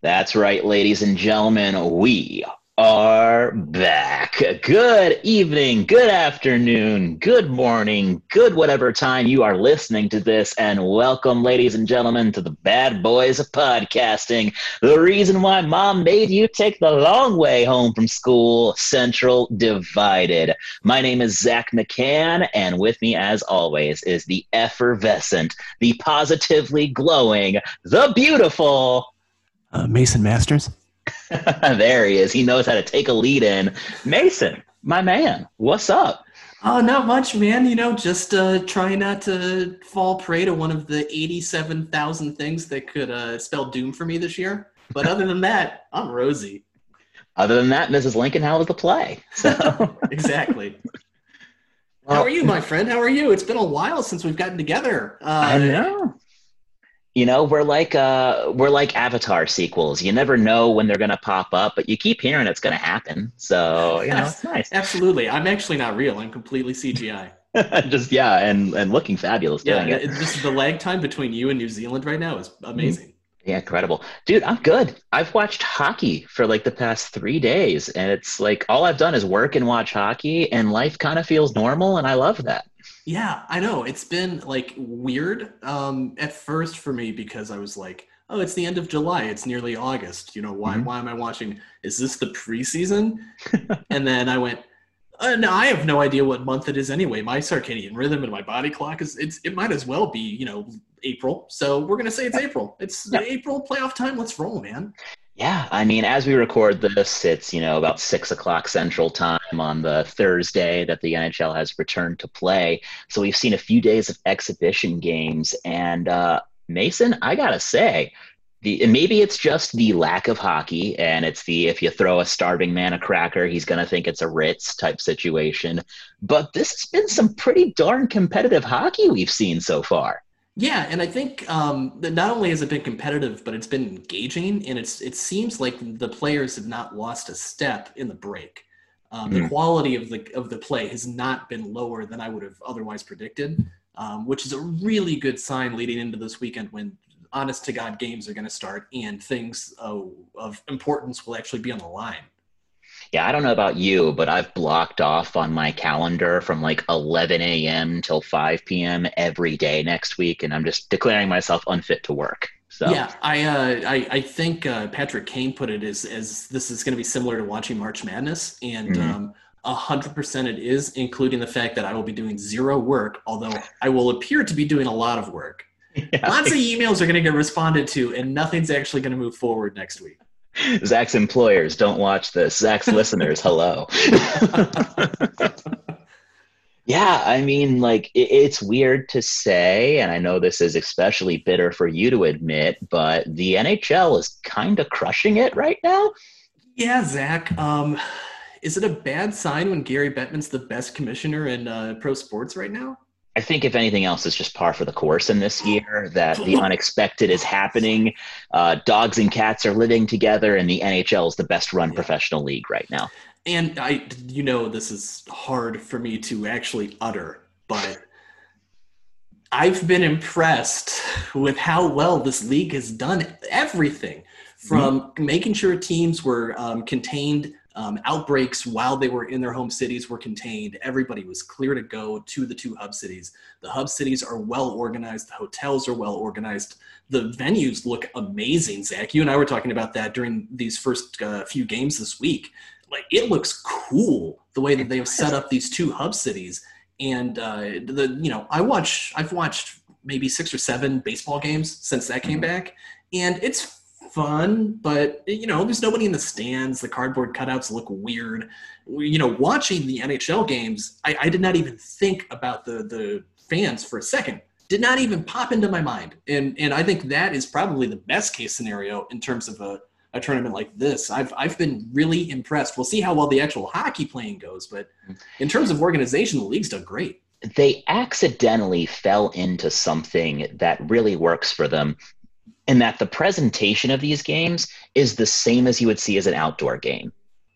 That's right, ladies and gentlemen. We are back. Good evening, good afternoon, good morning, good whatever time you are listening to this, and welcome, ladies and gentlemen, to the Bad Boys of Podcasting. The reason why mom made you take the long way home from school, Central Divided. My name is Zach McCann, and with me, as always, is the effervescent, the positively glowing, the beautiful, uh, Mason Masters. there he is. He knows how to take a lead in. Mason, my man, what's up? Oh, not much, man. You know, just uh, trying not to fall prey to one of the 87,000 things that could uh, spell doom for me this year. But other than that, I'm rosy. Other than that, Mrs. Lincoln, how was the play? So exactly. How are you, my friend? How are you? It's been a while since we've gotten together. Uh, I know. You know, we're like uh, we're like Avatar sequels. You never know when they're going to pop up, but you keep hearing it's going to happen. So you know, it's nice. Absolutely, I'm actually not real. I'm completely CGI. just yeah, and and looking fabulous yeah, doing it. Just the lag time between you and New Zealand right now is amazing. Yeah, incredible. Dude, I'm good. I've watched hockey for like the past three days, and it's like all I've done is work and watch hockey, and life kind of feels normal, and I love that. Yeah, I know. It's been like weird um, at first for me because I was like, oh, it's the end of July. It's nearly August. You know, why, mm-hmm. why am I watching? Is this the preseason? and then I went, uh, no, I have no idea what month it is anyway. My circadian rhythm and my body clock is, it's, it might as well be, you know, April. So we're going to say it's April. It's yeah. April playoff time. Let's roll, man. Yeah, I mean, as we record this, it's you know about six o'clock Central Time on the Thursday that the NHL has returned to play. So we've seen a few days of exhibition games, and uh, Mason, I gotta say, the maybe it's just the lack of hockey, and it's the if you throw a starving man a cracker, he's gonna think it's a Ritz type situation. But this has been some pretty darn competitive hockey we've seen so far. Yeah, and I think um, that not only has it been competitive, but it's been engaging, and it's it seems like the players have not lost a step in the break. Um, mm-hmm. The quality of the of the play has not been lower than I would have otherwise predicted, um, which is a really good sign leading into this weekend when honest to god games are going to start and things uh, of importance will actually be on the line yeah, I don't know about you, but I've blocked off on my calendar from like 11 a.m. till 5 p.m. every day next week, and I'm just declaring myself unfit to work. So. Yeah, I, uh, I, I think uh, Patrick Kane put it as as this is going to be similar to watching March Madness, and mm-hmm. um, hundred percent it is, including the fact that I will be doing zero work, although I will appear to be doing a lot of work. Yeah. Lots of emails are going to get responded to, and nothing's actually going to move forward next week. Zach's employers don't watch this. Zach's listeners, hello. yeah, I mean, like, it, it's weird to say, and I know this is especially bitter for you to admit, but the NHL is kind of crushing it right now. Yeah, Zach. Um, is it a bad sign when Gary Bettman's the best commissioner in uh, pro sports right now? I think if anything else, it's just par for the course in this year that the unexpected is happening. Uh, dogs and cats are living together, and the NHL is the best run professional league right now. And I, you know, this is hard for me to actually utter, but I've been impressed with how well this league has done everything from mm-hmm. making sure teams were um, contained um, outbreaks while they were in their home cities were contained. Everybody was clear to go to the two hub cities. The hub cities are well organized. The hotels are well organized. The venues look amazing, Zach. You and I were talking about that during these first uh, few games this week. Like it looks cool the way that they've set up these two hub cities. And uh, the you know I watch I've watched maybe six or seven baseball games since that came mm-hmm. back, and it's fun, but you know, there's nobody in the stands. The cardboard cutouts look weird. You know, watching the NHL games, I, I did not even think about the the fans for a second. Did not even pop into my mind, and and I think that is probably the best case scenario in terms of a, a tournament like this. I've I've been really impressed. We'll see how well the actual hockey playing goes, but mm-hmm. in terms of organization, the league's done great they accidentally fell into something that really works for them in that the presentation of these games is the same as you would see as an outdoor game.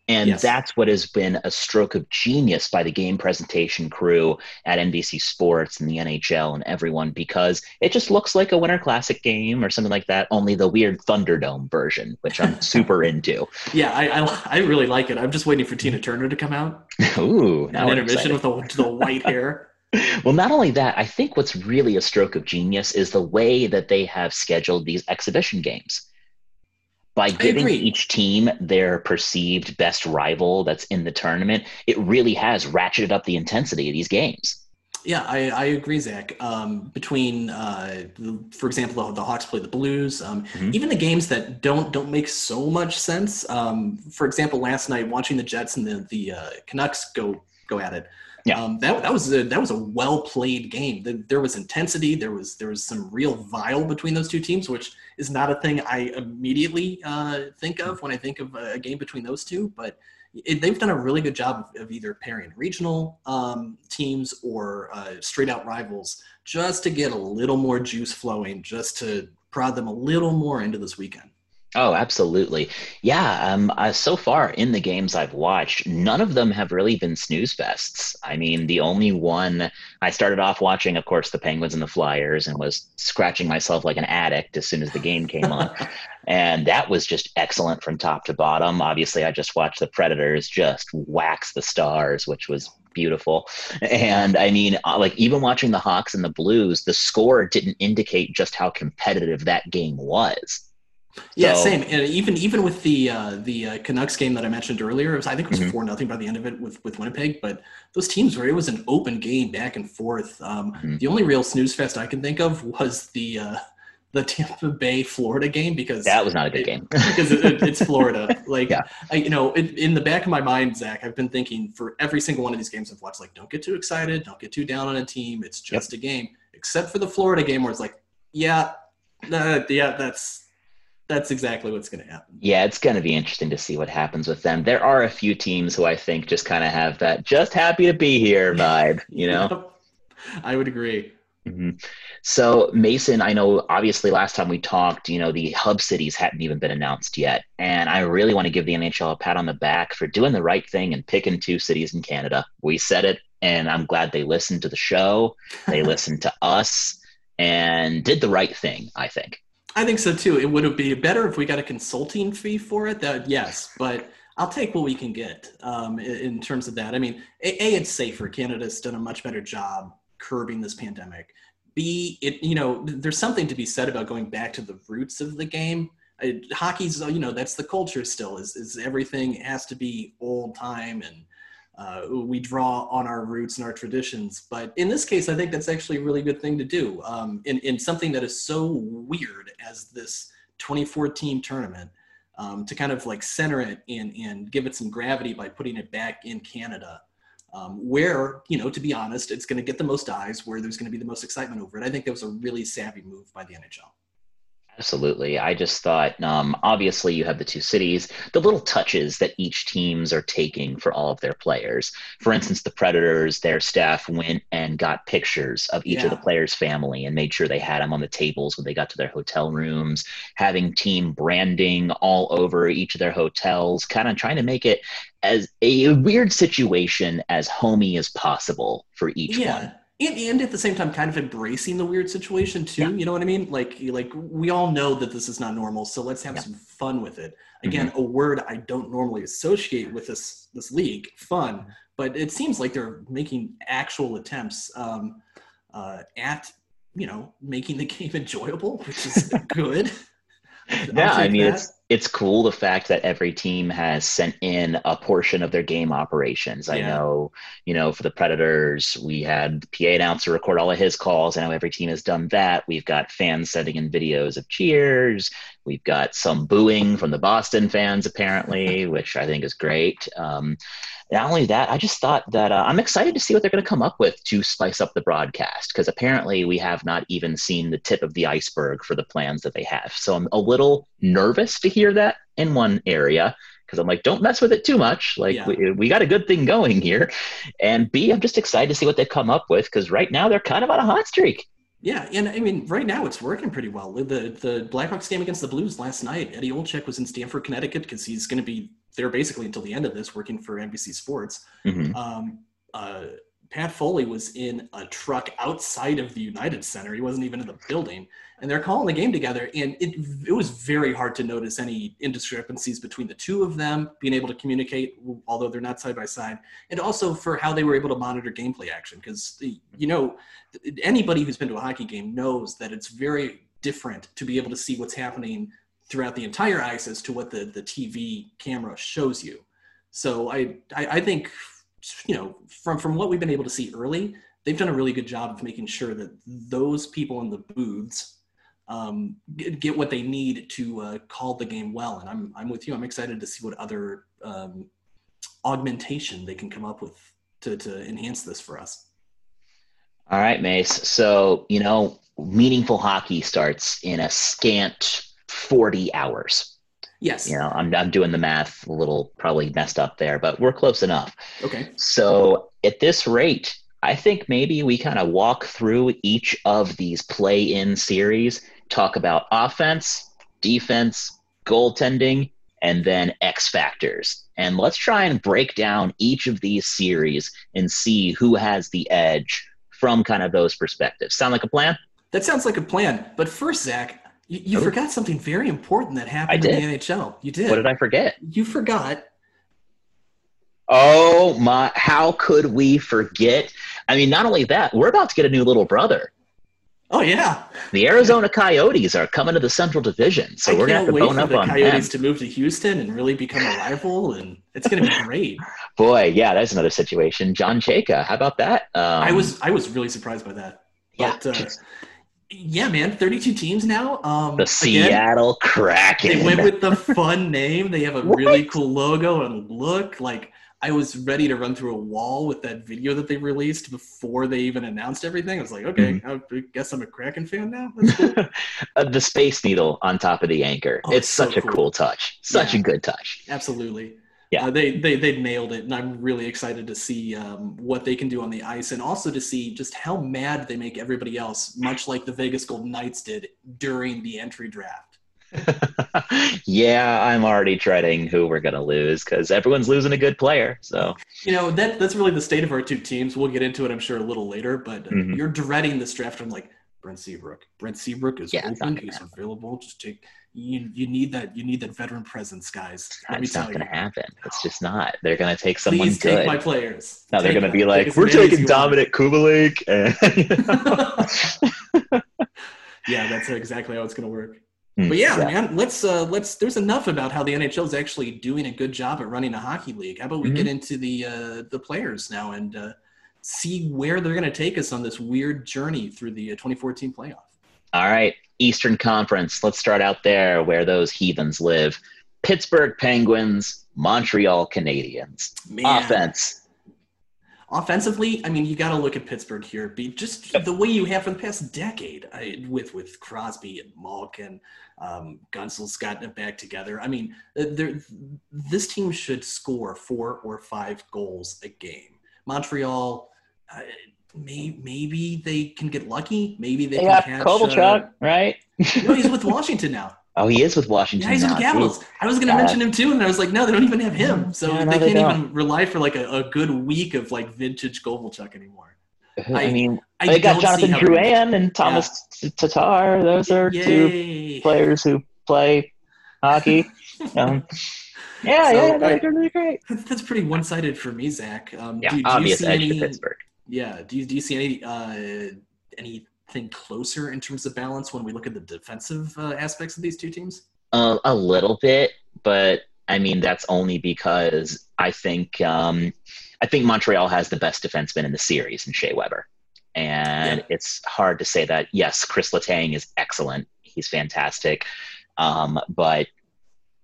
And Yes. that's what has been a stroke of genius by the game presentation crew at NBC Sports and the NHL and everyone because it just looks like a Winter Classic game or something like that, only the weird Thunderdome version, which I'm super into. Yeah, I, I I really like it. I'm just waiting for Tina Turner to come out. Ooh, An intermission with the, the white hair. Well, not only that, I think what's really a stroke of genius is the way that they have scheduled these exhibition games. By giving each team their perceived best rival that's in the tournament, it really has ratcheted up the intensity of these games. Yeah, I, I agree, Zach. Um, between, uh, the, for example, the, the Hawks play the Blues. Um, Mhm. Even the games that don't don't make so much sense. Um, for example, last night watching the Jets and the the uh, Canucks go go at it. Yeah. Um, that, that was a, that was a well played game. There, there was intensity. There was there was some real vile between those two teams, which is not a thing I immediately uh, think of when I think of a game between those two. But it, they've done a really good job of, of either pairing regional um, teams or uh, straight out rivals just to get a little more juice flowing, just to prod them a little more into this weekend. Oh, absolutely. Yeah. Um, uh, so far in the games I've watched, none of them have really been snooze fests. I mean, the only one I started off watching, of course, the Penguins and the Flyers, and was scratching myself like an addict as soon as the game came on. and that was just excellent from top to bottom. Obviously, I just watched the Predators just wax the Stars, which was beautiful. And I mean, uh, like even watching the Hawks and the Blues, the score didn't indicate just how competitive that game was. Yeah, So- same. And even even with the uh, the uh, Canucks game that I mentioned earlier, it was, I think it was Mhm. four nothing by the end of it with with Winnipeg. But those teams where it was an open game back and forth. Um, Mhm. The only real snooze fest I can think of was the uh, the Tampa Bay Florida game because That was not a good it- game. because it, it- it's Florida. Like, Yeah. I, you know, it, in the back of my mind, Zach, I've been thinking for every single one of these games I've watched, like, don't get too excited, don't get too down on a team. It's just a game, except for the Florida game where it's like, yeah, uh, yeah, that's that's exactly what's going to happen. Yeah, it's going to be interesting to see what happens with them. There are a few teams who I think just kind of have that just happy to be here vibe, you know? I would agree. Mhm. So, Mason, I know obviously last time we talked, you know, the hub cities hadn't even been announced yet. And I really want to give the NHL a pat on the back for doing the right thing and picking two cities in Canada. We said it, and I'm glad they listened to the show, they listened to us, and did the right thing, I think. I think so too. It would be better if we got a consulting fee for it. That yes, but I'll take what we can get um, in, in terms of that. I mean, a, a, it's safer. Canada's done a much better job curbing this pandemic. B, it you know, there's something to be said about going back to the roots of the game. Uh, hockey's you know that's the culture still is is everything has to be old time and uh, we draw on our roots and our traditions. But in this case, I think that's actually a really good thing to do. Um, in, in something that is so weird as this 2014 tournament, um, to kind of like center it and, and give it some gravity by putting it back in Canada, um, where, you know, to be honest, it's going to get the most eyes, where there's going to be the most excitement over it. I think that was a really savvy move by the NHL. Absolutely. I just thought, um, obviously, you have the two cities, the little touches that each teams are taking for all of their players. For instance, the Predators, their staff went and got pictures of each of the players' family and made sure they had them on the tables when they got to their hotel rooms, having team branding all over each of their hotels, kind of trying to make it as a weird situation as homey as possible for each yeah. one. And, and at the same time, kind of embracing the weird situation too. Yeah. You know what I mean? Like, like we all know that this is not normal, so let's have Yeah. Mm-hmm. some fun with it. Again, a word I don't normally associate with this this league, fun. But it seems like they're making actual attempts um, uh, at you know making the game enjoyable, which is good. Yeah, I mean that. it's it's cool the fact that every team has sent in a portion of their game operations. I know, you know, for the Predators, we had the PA announcer record all of his calls. I know every team has done that. We've got fans sending in videos of cheers. We've got some booing from the Boston fans, apparently, which I think is great. Um, not only that, I just thought that uh, I'm excited to see what they're going to come up with to spice up the broadcast because apparently we have not even seen the tip of the iceberg for the plans that they have. So I'm a little nervous to hear that in one area because I'm like, don't mess with it too much. Like Yeah. we, we got a good thing going here. And B, I'm just excited to see what they come up with because right now they're kind of on a hot streak. Yeah, and I mean, right now it's working pretty well. The the Blackhawks game against the Blues last night, Eddie Olczyk was in Stamford, Connecticut, because he's going to be there basically until the end of this, working for NBC Sports. Mhm. Um, uh, Pat Foley was in a truck outside of the United Center. He wasn't even in the building, and they're calling the game together. And it it was very hard to notice any indiscrepancies between the two of them being able to communicate, although they're not side by side, and also for how they were able to monitor gameplay action. Because you know, anybody who's been to a hockey game knows that it's very different to be able to see what's happening throughout the entire ice as to what the the TV camera shows you. So I I, I think you know from from what we've been able to see early, they've done a really good job of making sure that those people in the booths um, get, get what they need to uh, call the game well. And I'm I'm with you. I'm excited to see what other um, augmentation they can come up with to to enhance this for us. All right, Mace. So, you know, meaningful hockey starts in a scant 40 hours. Yes. You know, I'm, I'm doing the math a little probably messed up there, but we're close enough. Okay. So, at this rate, I think maybe we kind of walk through each of these play in series, talk about offense, defense, goaltending, and then X factors. And let's try and break down each of these series and see who has the edge from kind of those perspectives. Sound like a plan? That sounds like a plan. But first, Zach, you, you Oh. forgot something very important that happened in the NHL. You did. What did I forget? You forgot. Oh my, how could we forget? I mean, not only that, we're about to get a new little brother. Oh yeah. The Arizona Coyotes are coming to the Central Division, so I we're gonna have to bone for up the on Coyotes them. to move to Houston and really become a rival, and it's going to be great. Boy, yeah, that's another situation. John Chayka, how about that? Um, I was I was really surprised by that. yeah, But uh, yeah, man, 32 teams now. Um, the again, Seattle Kraken. they went with the fun name. They have a really cool logo and look. Like I was ready to run through a wall with that video that they released before they even announced everything. I was like, okay, Mm-hmm. I guess I'm a Kraken fan now. Cool. uh, the Space Needle on top of the anchor. Oh, it's it's so such a cool. cool touch. Such Yeah. a good touch. Absolutely. Yeah. Uh, they, they they nailed it, and I'm really excited to see um, what they can do on the ice, and also to see just how mad they make everybody else, much like the Vegas Golden Knights did during the entry draft. yeah, I'm already dreading who we're gonna lose because everyone's losing a good player. So You know that that's really the state of our two teams. We'll get into it, I'm sure, a little later. But Mhm. you're dreading this draft. I'm like Brent Seabrook. Brent Seabrook is Yeah, open. He's happen. available. Just take. You you need that. You need that veteran presence, guys. It's not gonna happen. It's just not. They're gonna take someone Please take my players. no, they're gonna them. be like, Take we're taking. Dominik Kubalik, and yeah, that's exactly how it's going to work. Hmm, But yeah, yeah. man, let's uh, let's. There's enough about how the NHL is actually doing a good job at running a hockey league. How about we Mhm. get into the uh, the players now and uh, see where they're going to take us on this weird journey through the uh, 2014 playoff? All right, Eastern Conference. Let's start out there where those heathens live. Pittsburgh Penguins, Montreal Canadiens. Man, Offense. Offensively, I mean, you got to look at Pittsburgh here. Be just the way you have for the past decade I, with with Crosby and Malkin, um, Guentzel's gotten it back together. I mean, uh, they're- this team should score four or five goals a game. Montreal, uh, may, maybe they can get lucky. Maybe they, They can catch. Kovalchuk, right? Uh, no, he's with Washington now. Oh, he is with Washington Yeah, he's with the Capitals. I was going to Yeah. mention him too, and I was like, no, they don't even have him. So Yeah, no, they they can't don't. even rely for like a, a good week of like vintage Kovalchuk anymore. I, I- mean, I they got Jonathan see how they're gonna- Drouin and Thomas Tatar. Those are two players who play hockey. Um, yeah, So, yeah, they're really great. That's, pretty one-sided for me, Zach. Um, Yeah, do, do you see any? Pittsburgh. Yeah. Do you do you see any uh, anything closer in terms of balance when we look at the defensive uh, aspects of these two teams? Uh, a little bit, but I mean that's only because I think um, I think Montreal has the best defenseman in the series in Shea Weber, and Yeah. it's hard to say that. Yes, Chris Letang is excellent; he's fantastic, um, but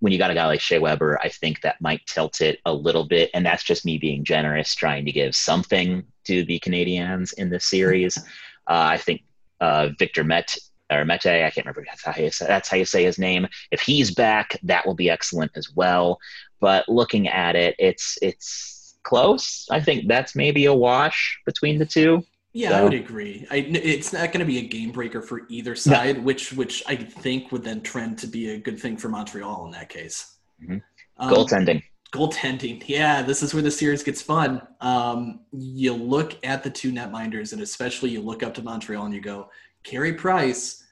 when you got a guy like Shea Weber, I think that might tilt it a little bit, and that's just me being generous, trying to give something to the Canadians in this series. Uh, I think uh, Victor Met or Mete, I can't remember that's how you say that's how you say his name. If he's back, that will be excellent as well. But looking at it, it's it's close. I think that's maybe a wash between the two. Yeah, I would agree. I, it's not going to be a game breaker for either side, no. which which I think would then trend to be a good thing for Montreal in that case. Mm-hmm. Um, goaltending. Goaltending. Yeah, this is where the series gets fun. Um, you look at the two netminders, and especially you look up to Montreal and you go, Carey Price,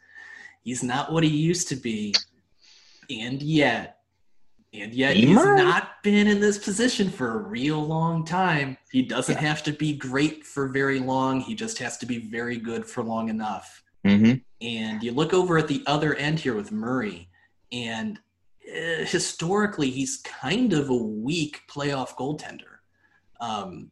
he's not what he used to be. And yet, and yet he's not been in this position for a real long time. He doesn't yeah. have to be great for very long. He just has to be very good for long enough. Mm-hmm. And you look over at the other end here with Murray, and uh, historically, he's kind of a weak playoff goaltender. Um,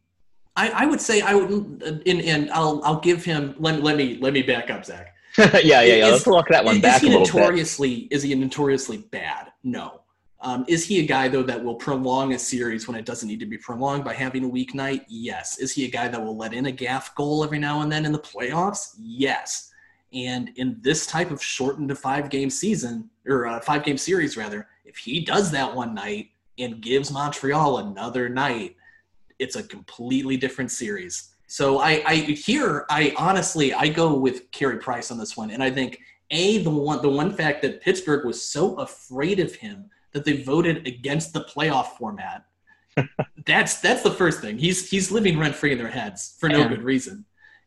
I, I, would say I would, and, and I'll I'll give him. Let, let me let me back up, Zach. yeah, yeah, yeah. Is, Let's look that one back is he a little notoriously, bit. Is he notoriously bad? No. Um, is he a guy though that will prolong a series when it doesn't need to be prolonged by having a week night? Yes. Is he a guy that will let in a gaff goal every now and then in the playoffs? Yes. And in this type of shortened to five game season or uh, five game series rather, if he does that one night and gives Montreal another night, it's a completely different series. So I, I here I honestly I go with Carey Price on this one, and I think a the one the one fact that Pittsburgh was so afraid of him that they voted against the playoff format. that's that's the first thing. He's he's living rent free in their heads for no yeah. good reason.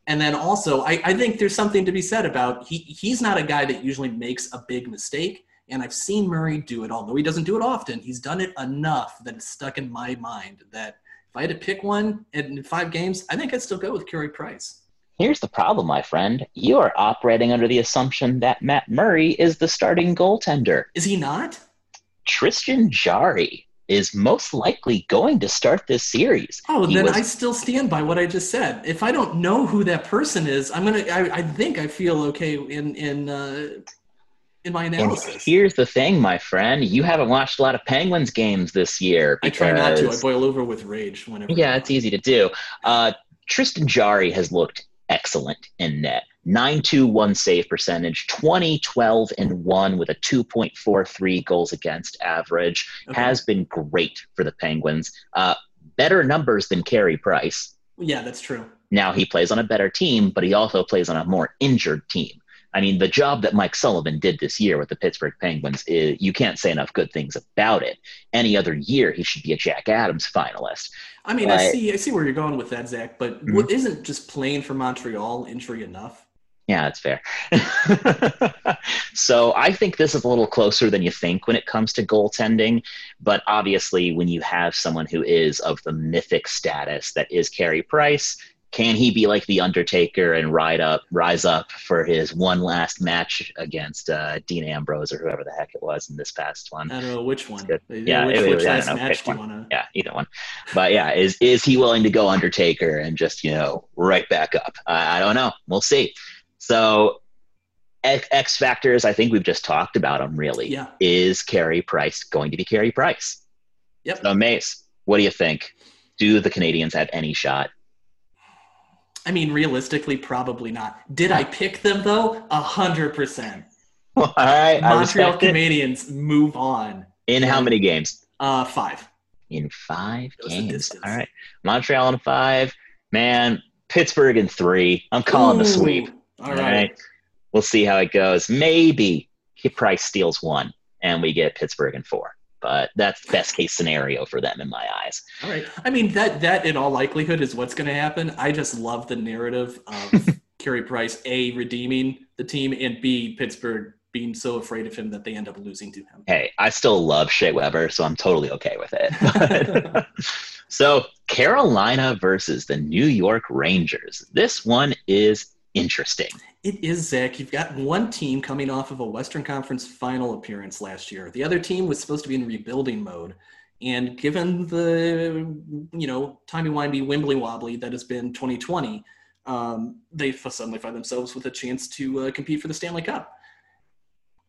And then also, I, I think there's something to be said about he he's not a guy that usually makes a big mistake. And I've seen Murray do it, although he doesn't do it often. He's done it enough that it's stuck in my mind that if I had to pick one in five games, I think I'd still go with Carey Price. Here's the problem, my friend. You are operating under the assumption that Matt Murray is the starting goaltender. Is he not? Tristan Jarry is most likely going to start this series. Oh, he then was, I still stand by what I just said. If I don't know who that person is, I'm gonna. I, I think I feel okay in in uh, in my analysis. here's the thing, my friend. You haven't watched a lot of Penguins games this year. Because, I try not to. I boil over with rage whenever. Yeah, it's easy to do. Uh, Tristan Jarry has looked excellent in net. 921 save percentage, 20, 12, and 1 with a 2.43 goals against average. Okay. Has been great for the Penguins. Uh, better numbers than Carey Price. Yeah, that's true. Now he plays on a better team, but he also plays on a more injured team. I mean, the job that Mike Sullivan did this year with the Pittsburgh Penguins is you can't say enough good things about it. Any other year, he should be a Jack Adams finalist. I mean, but, I see, I see where you're going with that, Zach. But mm-hmm. what, isn't just playing for Montreal injury enough? Yeah, that's fair. so I think this is a little closer than you think when it comes to goaltending. But obviously, when you have someone who is of the mythic status that is Carey Price, can he be like the Undertaker and ride up, rise up for his one last match against uh, Dean Ambrose or whoever the heck it was in this past one? I don't know which one. Yeah, which, it, which last match do you want to? Yeah, either one. But yeah, is is he willing to go Undertaker and just you know right back up? I, I don't know. We'll see. So X factors, I think we've just talked about them really. Yeah. Is Carey Price going to be Carey Price? Yep. So Mace, what do you think? Do the Canadians have any shot? I mean, realistically, probably not. Did I pick them though? A hundred percent. All right. Montreal Canadiens move on. In how many games? Uh, five. In five games. All right. Montreal in five. Man, Pittsburgh in three. I'm calling Ooh. the sweep. All right. All right. We'll see how it goes. Maybe Price steals one and we get Pittsburgh in four. But that's best case scenario for them in my eyes. All right. I mean that that in all likelihood is what's going to happen. I just love the narrative of Carey Price a redeeming the team and b Pittsburgh being so afraid of him that they end up losing to him. Hey, I still love Shea Weber, so I'm totally okay with it. so Carolina versus the New York Rangers. This one is interesting. It is, Zach. You've got one team coming off of a Western Conference final appearance last year. The other team was supposed to be in rebuilding mode. And given the, you know, timey-wimey, wimbly-wobbly that has been 2020, um, they suddenly find themselves with a chance to uh, compete for the Stanley Cup.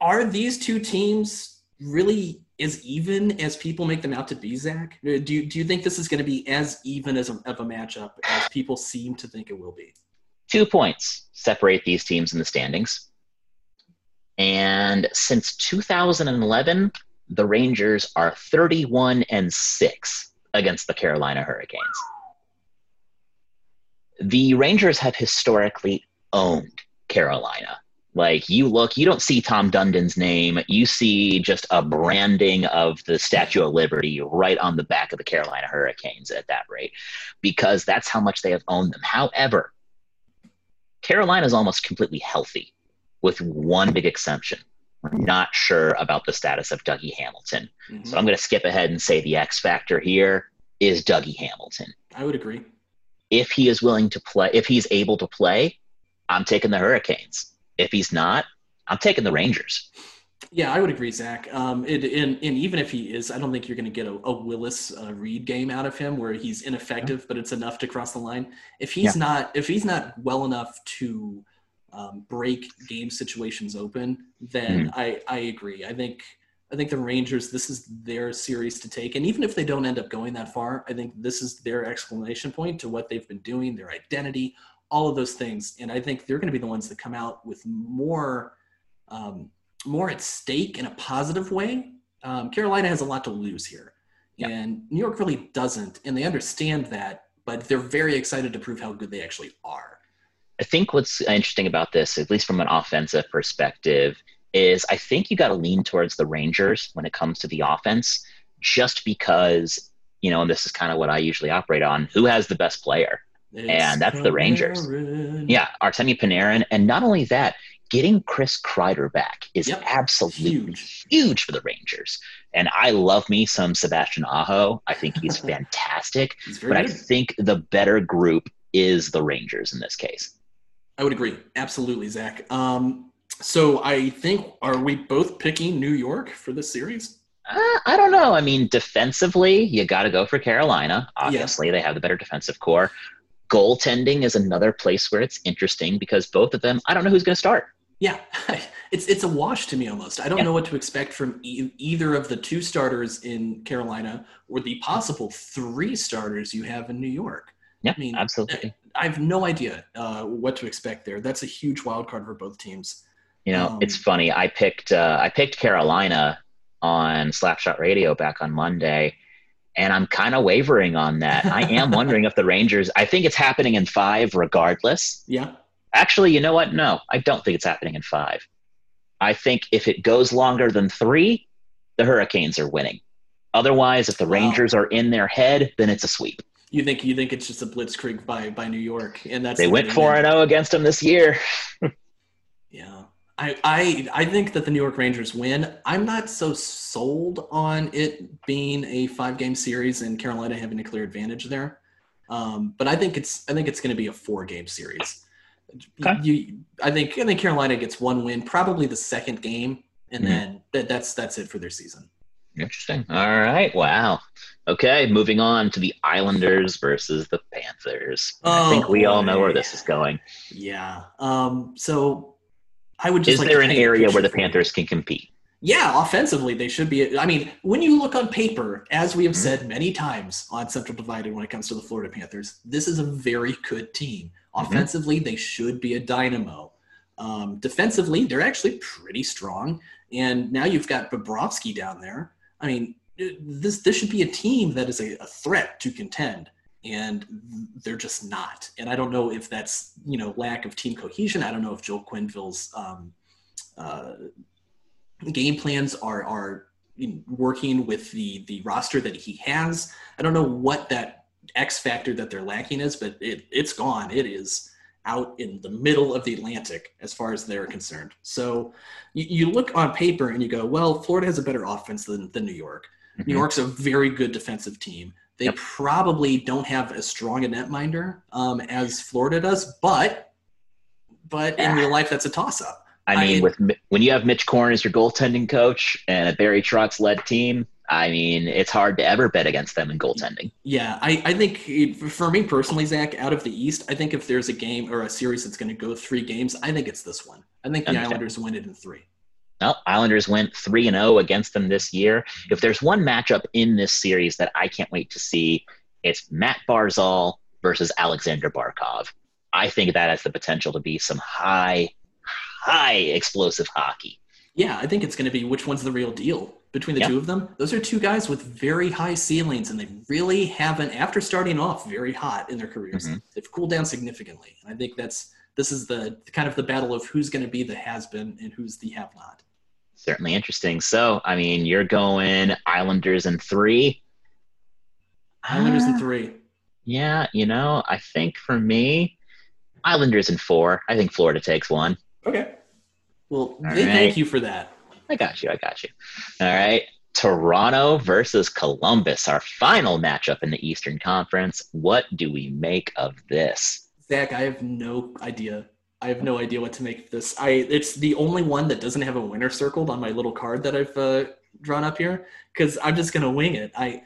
Are these two teams really as even as people make them out to be, Zach? Do you, do you think this is going to be as even as a, of a matchup as people seem to think it will be? Two points separate these teams in the standings. And since 2011, the Rangers are 31 and 6 against the Carolina Hurricanes. the Rangers have historically owned Carolina. Like you look, you don't see Tom Dundon's name. You see just a branding of the Statue of Liberty right on the back of the Carolina Hurricanes at that rate, because that's how much they have owned them. However, Carolina is almost completely healthy, with one big exception. We're not sure about the status of Dougie Hamilton. Mhm. So I'm going to skip ahead and say the X factor here is Dougie Hamilton. I would agree. If he is willing to play, if he's able to play, I'm taking the Hurricanes. If he's not, I'm taking the Rangers. Yeah, I would agree, Zach. Um, it, and, and even if he is, I don't think you're going to get a, a Willis uh, Reed game out of him where he's ineffective, but it's enough to cross the line. If he's Yeah. not, if he's not well enough to um, break game situations open, then I, I agree. I think I think the Rangers, this is their series to take, and even if they don't end up going that far, I think this is their exclamation point to what they've been doing, their identity, all of those things, and I think they're going to be the ones that come out with more. Um, more at stake in a positive way. Um, Carolina has a lot to lose here, Yeah. and New York really doesn't, and they understand that, but they're very excited to prove how good they actually are. I think what's interesting about this, at least from an offensive perspective, is I think you got to lean towards the Rangers when it comes to the offense, just because, you know, and this is kind of what I usually operate on who has the best player? And that's the Rangers. Yeah, Artemi Panarin. And not only that, getting Chris Kreider back is Yep. absolutely Huge. huge. for the Rangers. And I love me some Sebastian Aho. I think he's fantastic. He's But I think the better group is the Rangers in this case. I would agree. Absolutely, Zach. Um, so I think, are we both picking New York for this series? Uh, I don't know. I mean, defensively, you got to go for Carolina. Obviously, they have the better defensive core. Goaltending is another place where it's interesting because both of them, I don't know who's going to start. Yeah, it's it's a wash to me almost. I don't Yeah. know what to expect from e- either of the two starters in Carolina or the possible three starters you have in New York. Yeah, I mean, absolutely. I have no idea uh, what to expect there. That's a huge wild card for both teams. You know, Um, it's funny. I picked uh, I picked Carolina on Slapshot Radio back on Monday, and I'm kind of wavering on that. I am wondering if the Rangers. I think it's happening in five, regardless. Yeah, Actually, you know what? No, I don't think it's happening in five. I think if it goes longer than three, the Hurricanes are winning. Otherwise, if the Wow. Rangers are in their head, then it's a sweep. you think you think it's just a blitzkrieg by by New York, and that's They the went four and zero against them this year. Yeah. I, I I think that the New York Rangers win. I'm not so sold on it being a five game series and Carolina having a clear advantage there. Um, but I think it's I think it's going to be a four game series. Okay. You, I think I think Carolina gets one win, probably the second game, and Mhm. then that, that's that's it for their season. Interesting. All right. Wow. Okay. Moving on to the Islanders versus the Panthers. I think Oh, we all know where this is going. Yeah. Um, so I would just Is like there an area where the picture for you. Panthers can compete? Yeah, offensively, they should be. I mean, when you look on paper, as we have Mhm. said many times on Central Divided when it comes to the Florida Panthers, this is a very good team. Mhm. Offensively, they should be a dynamo. Um, defensively, they're actually pretty strong. And now you've got Bobrovsky down there. I mean, this this should be a team that is a, a threat to contend, and they're just not. And I don't know if that's you know lack of team cohesion. I don't know if Joel Quenneville's um, uh, game plans are are working with the the roster that he has. I don't know what that X factor that they're lacking is, but it it's gone. It is out in the middle of the Atlantic as far as they're concerned. So you, you look on paper and you go, well, Florida has a better offense than, than New York. New Mhm. York's a very good defensive team. They Yep. probably don't have as strong a netminder um, as Florida does, but but in real life, that's a toss up. I mean, I- with when you have Mitch Korn as your goaltending coach and a Barry Trotz led team, I mean, it's hard to ever bet against them in goaltending. Yeah, I, I think for me personally, Zach, out of the East, I think if there's a game or a series that's going to go three games, I think it's this one. I think the Understand. Islanders win it in three. Well, Islanders went 3 and 0 against them this year. If there's one matchup in this series that I can't wait to see, it's Matt Barzal versus Alexander Barkov. I think that has the potential to be some high, high explosive hockey. Yeah, I think it's going to be which one's the real deal between the Yeah. two of them. Those are two guys with very high ceilings, and they really haven't, after starting off very hot in their careers, Mhm. they've cooled down significantly. And I think that's this is the kind of the battle of who's going to be the has been and who's the have not. Certainly interesting. So, I mean, you're going Islanders in three. Islanders in Ah, three. Yeah, you know, I think for me, Islanders in four. I think Florida takes one. Okay. Well, All they right. thank you for that. I got you. I got you. All right. Toronto versus Columbus, our final matchup in the Eastern Conference. What do we make of this? Zach, I have no idea. I have no idea what to make of this. I it's the only one that doesn't have a winner circled on my little card that I've uh, drawn up here because I'm just gonna wing it. I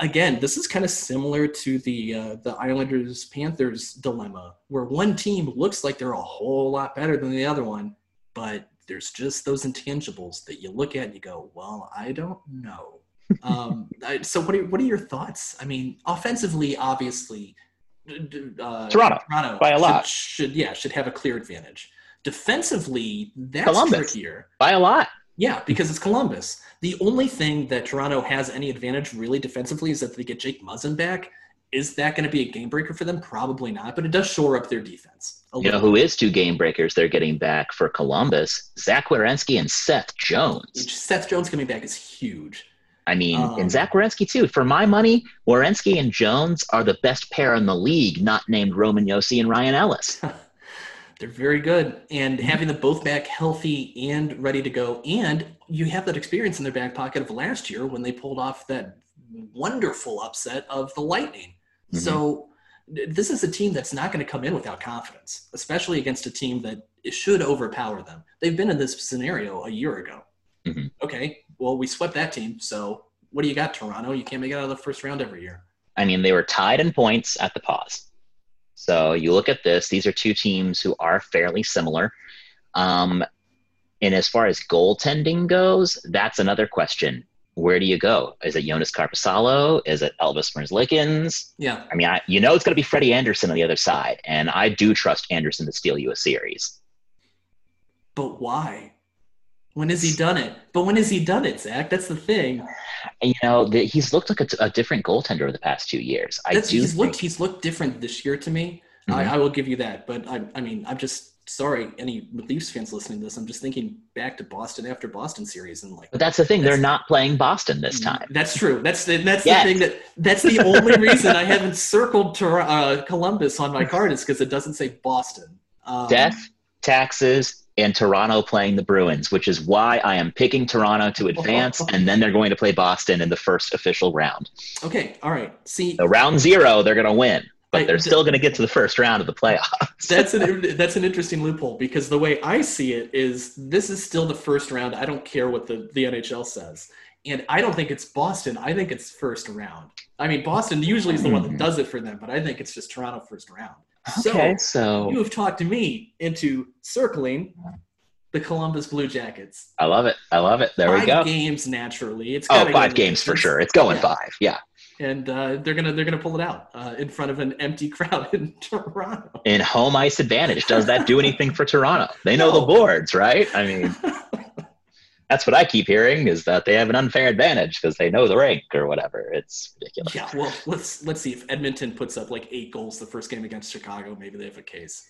again, this is kind of similar to the uh, the Islanders Panthers dilemma, where one team looks like they're a whole lot better than the other one, but there's just those intangibles that you look at and you go, "Well, I don't know." um, I, so, what are what are your thoughts? I mean, offensively, obviously, uh, Toronto, Toronto by a should- lot. should yeah should have a clear advantage. Defensively, that's Columbus. trickier. By a lot. Yeah, because it's Columbus. The only thing that Toronto has any advantage really defensively is that they get Jake Muzzin back. Is that going to be a game breaker for them? Probably not, but it does shore up their defense. You know is two game breakers they're getting back for Columbus? Zach Werenski and Seth Jones. bit. Seth Jones coming back is huge. I mean, Um, and Zach Werenski too. For my money, Werenski and Jones are the best pair in the league, not named Roman Josi and Ryan Ellis. They're very good. And having them both back healthy and ready to go. And you have that experience in their back pocket of last year when they pulled off that wonderful upset of the Lightning. Mhm. So this is a team that's not going to come in without confidence, especially against a team that it should overpower them. They've been in this scenario a year ago. Mhm. Okay, well, we swept that team. So what do you got, Toronto? You can't make it out of the first round every year. I mean, they were tied in points at the pause. So you look at this; these are two teams who are fairly similar. Um, and as far as goaltending goes, that's another question. Where do you go? Is it Joonas Korpisalo? Is it Elvis Merzlikins? Yeah. I mean, I, you know it's going to be Freddie Andersen on the other side, and I do trust Andersen to steal you a series. But why? When has he done it? But when has he done it, Zach? That's the thing. You know, the, he's looked like a, a different goaltender over the past two years. I That's, do he's think, looked he's looked different this year to me. Mhm. I, I will give you that. But I, I mean, I'm just sorry, any Leafs fans listening to this. I'm just thinking back to Boston after Boston series and like. but that's the thing; they're not playing Boston this time. That's true. That's the, that's the thing that that's the only reason I haven't circled Tor- uh, Columbus on my card is because it doesn't say Boston. Um, Death, taxes, and Toronto playing the Bruins, which is why I am picking Toronto to advance, and then they're going to play Boston in the first official round. Okay. All right. See, So round zero, they're going to win, but they're still going to get to the first round of the playoffs. that's an that's an interesting loophole because the way I see it is this is still the first round. I don't care what the, the NHL says. And I don't think it's Boston. I think it's first round. I mean, Boston usually is the one that Mhm. does it for them, but I think it's just Toronto first round. okay, So so you have talked to me into circling the Columbus Blue Jackets. I love it. I love it. There five we go. games naturally. It's Oh, go five games for sure. It's going Yeah. five. Yeah. And uh, they're gonna they're gonna pull it out uh, in front of an empty crowd in Toronto. And home ice advantage. Does that do anything for Toronto? They know No. the boards, right? I mean, that's what I keep hearing is that they have an unfair advantage because they know the rink or whatever. It's ridiculous. Yeah, well, let's let's see if Edmonton puts up like eight goals the first game against Chicago. Maybe they have a case.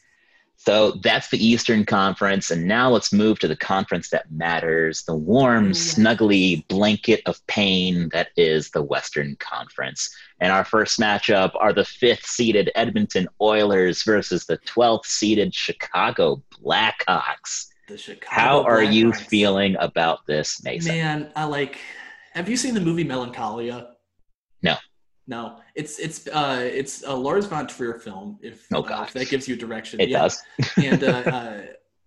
So that's the Eastern Conference. And now let's move to the conference that matters the warm, oh, Yeah. snuggly blanket of pain that is the Western Conference. And our first matchup are the fifth seeded Edmonton Oilers versus the 12th seeded Chicago Blackhawks. The Chicago. How are you feeling about this, Mason? Man, I like. Have you seen the movie Melancholia? No. No, it's it's uh it's a Lars von Trier film. If, Oh, uh, if that gives you direction, It Yeah. does. and uh, uh,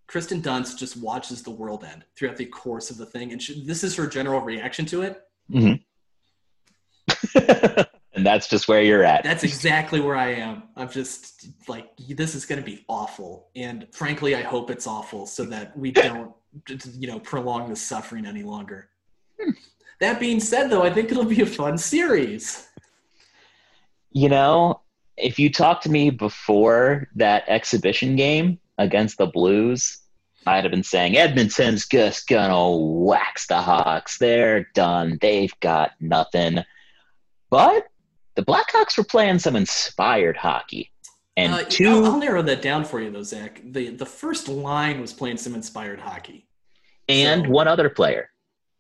Kirsten Dunst just watches the world end throughout the course of the thing, and she, this is her general reaction to it. and that's just where you're at. That's exactly where I am. I'm just like, this is going to be awful, and frankly, I hope it's awful so that we don't, you know, prolong the suffering any longer. That being said, though, I think it'll be a fun series. You know, if you talked to me before that exhibition game against the Blues, I'd have been saying Edmonton's just gonna wax the Hawks. They're done. They've got nothing. But the Blackhawks were playing some inspired hockey. And Uh, two I'll, I'll narrow that down for you, though, Zach. The the first line was playing some inspired hockey. and so- one other player,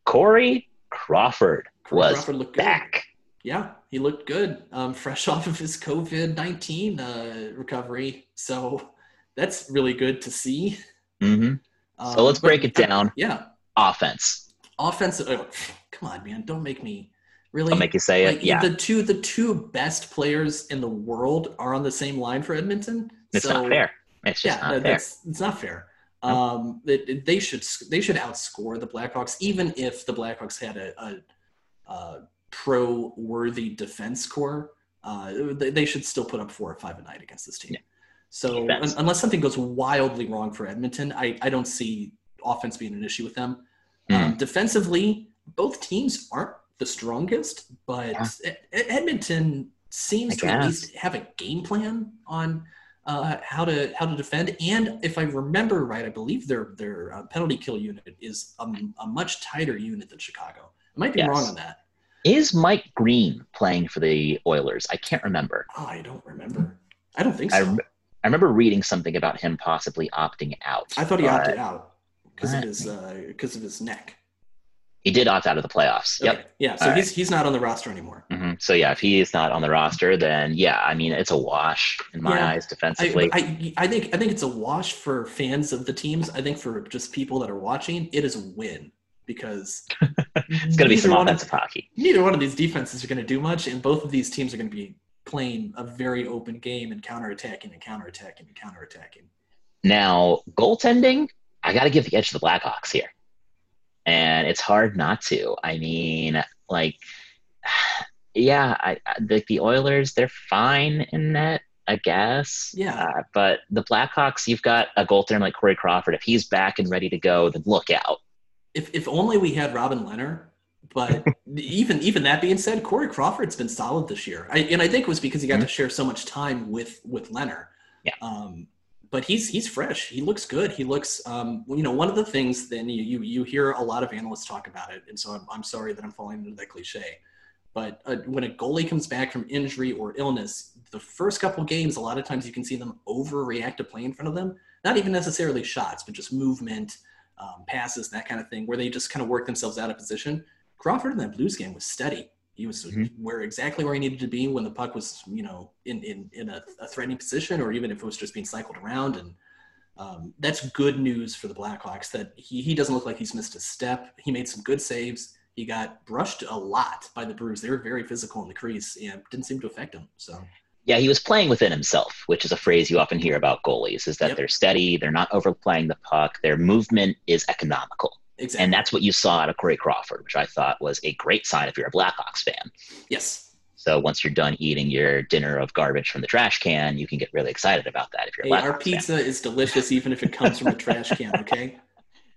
Corey Crawford, Corey was Crawford back. Yeah, he looked good. Um, fresh off of his COVID nineteen uh, recovery, so that's really good to see. hmm Um, So let's but- break it down. Yeah, Offense. offensive. oh, come on, man! Don't make me really. I'll make you say it. yeah, The two the two best players in the world are on the same line for Edmonton. it's so, not fair. It's just yeah, not fair. that's it's not fair. Um, it- it- they should they should outscore the Blackhawks, even if the Blackhawks had a, a, a pro worthy defense core. Uh, they, they should still put up four or five a night against this team. Yeah. So un- unless something goes wildly wrong for Edmonton, I, I don't see offense being an issue with them. Hmm. Um, defensively, both teams aren't the strongest, but Yeah. Ed- Ed- Edmonton seems I to at least have a game plan on uh, how to how to defend. And if I remember right, I believe their their uh, penalty kill unit is a, a much tighter unit than Chicago. I might be Yes. wrong on that. Is Mike Green playing for the Oilers? I can't remember. Oh, I don't remember. I don't think I, so. I remember reading something about him possibly opting out. I, thought he opted out because of his because of his neck. He did opt out of the playoffs. Yep. Yeah. So All he's he's not on the roster anymore. hmm So yeah, if he is not on the roster, then yeah, I mean it's a wash in my Yeah. eyes I, defensively. I, I think I think it's a wash for fans of the teams. I think for just people that are watching, it is a win because it's going to be some one of- hockey. neither one of these defenses are going to do much, and both of these teams are going to be playing a very open game and counterattacking and counterattacking and counterattacking. Now goaltending, I got to give the edge to the Blackhawks here, and it's hard not to. I mean, like, yeah, I, the, the Oilers they're fine in net. I guess. Yeah. Uh, but the Blackhawks, you've got a goaltender like Corey Crawford. If he's back and ready to go, then look out. If if only we had Robin Lehner. But even even that being said, Corey Crawford's been solid this year, I, and I think it was because he got to share so much time with with Lehner. Yeah. Um, but he's he's fresh. He looks good. He looks, um, you know, one of the things. Then you you you hear a lot of analysts talk about it, and so I'm I'm sorry that I'm falling into that cliche. But uh, when a goalie comes back from injury or illness, the first couple games, a lot of times you can see them overreact to play in front of them. Not even necessarily shots, but just movement, um, passes, that kind of thing, where they just kind of work themselves out of position. Crawford in that Blues game was steady. He was Mhm. where exactly where he needed to be when the puck was, you know, in in, in a, a threatening position, or even if it was just being cycled around. And um, that's good news for the Blackhawks that he, he doesn't look like he's missed a step. He made some good saves. He got brushed a lot by the Bruins. They were very physical in the crease and didn't seem to affect him. So Yeah, he was playing within himself, which is a phrase you often hear about goalies, is that Yep. they're steady, they're not overplaying the puck, their movement is economical. exactly. And that's what you saw out of Corey Crawford, which I thought was a great sign if you're a Blackhawks fan. yes. So once you're done eating your dinner of garbage from the trash can, you can get really excited about that if you're a Hey, Blackhawks our fan. pizza is delicious even if it comes from a trash can. Okay.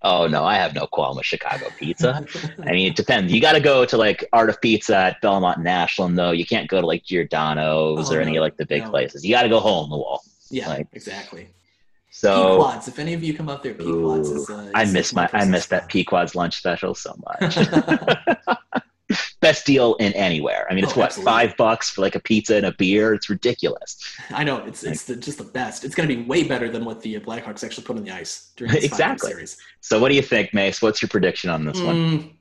Oh no, I have no qualm with Chicago pizza. I mean, it depends. You got to go to like Art of Pizza at Belmont and Ashland, though. You can't go to like Giordano's Oh, or any no, like the big no. places. You got to go hole in the wall. yeah. Like, exactly. So Pequods. If any of you come up there, Pequods is. Uh, I is miss my I miss that. Pequod's lunch special so much. Best deal in anywhere. I mean, it's Oh, what absolutely. five bucks for like a pizza and a beer. It's ridiculous. I know it's it's the, just the best. It's going to be way better than what the Blackhawks actually put on the ice during this Exactly. series. So, what do you think, Mace? What's your prediction on this one? Mm,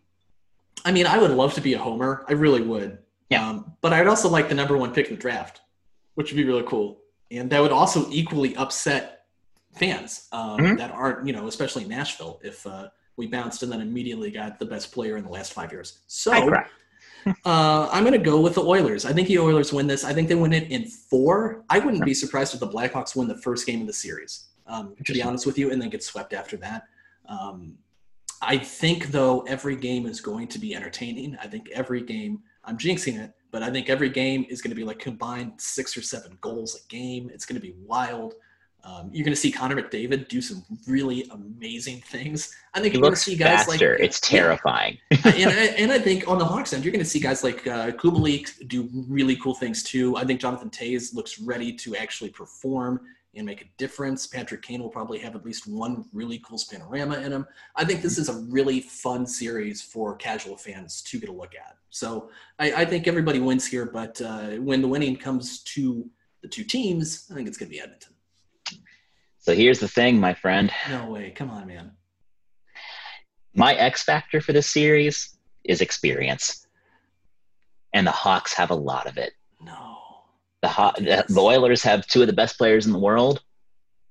I mean, I would love to be a homer. I really would. Yeah. Um, but I'd also like the number one pick in the draft, which would be really cool, and that would also equally upset fans um, Mhm. that aren't, you know, especially in Nashville, if uh, we bounced and then immediately got the best player in the last five years. So uh, I'm going to go with the Oilers. I think the Oilers win this. I think they win it in four. I wouldn't be surprised if the Blackhawks win the first game of the series, um, to be honest with you, and then get swept after that. Um, I think, though, every game is going to be entertaining. I think every game, I'm jinxing it, but I think every game is going to be like combined six or seven goals a game. It's going to be wild. Um, you're going to see Connor McDavid do some really amazing things. I think He you're going to see guys faster. like it's Yeah terrifying. and, I, and I think on the Hawks end, you're going to see guys like uh, Kubalik do really cool things too. I think Jonathan Toews looks ready to actually perform and make a difference. Patrick Kane will probably have at least one really cool panorama in him. I think this is a really fun series for casual fans to get a look at. So I, I think everybody wins here, but uh, when the winning comes to the two teams, I think it's going to be Edmonton. So here's the thing, my friend. No way. Come on, man. My X factor for this series is experience. And the Hawks have a lot of it. No. The, the, the Oilers have two of the best players in the world,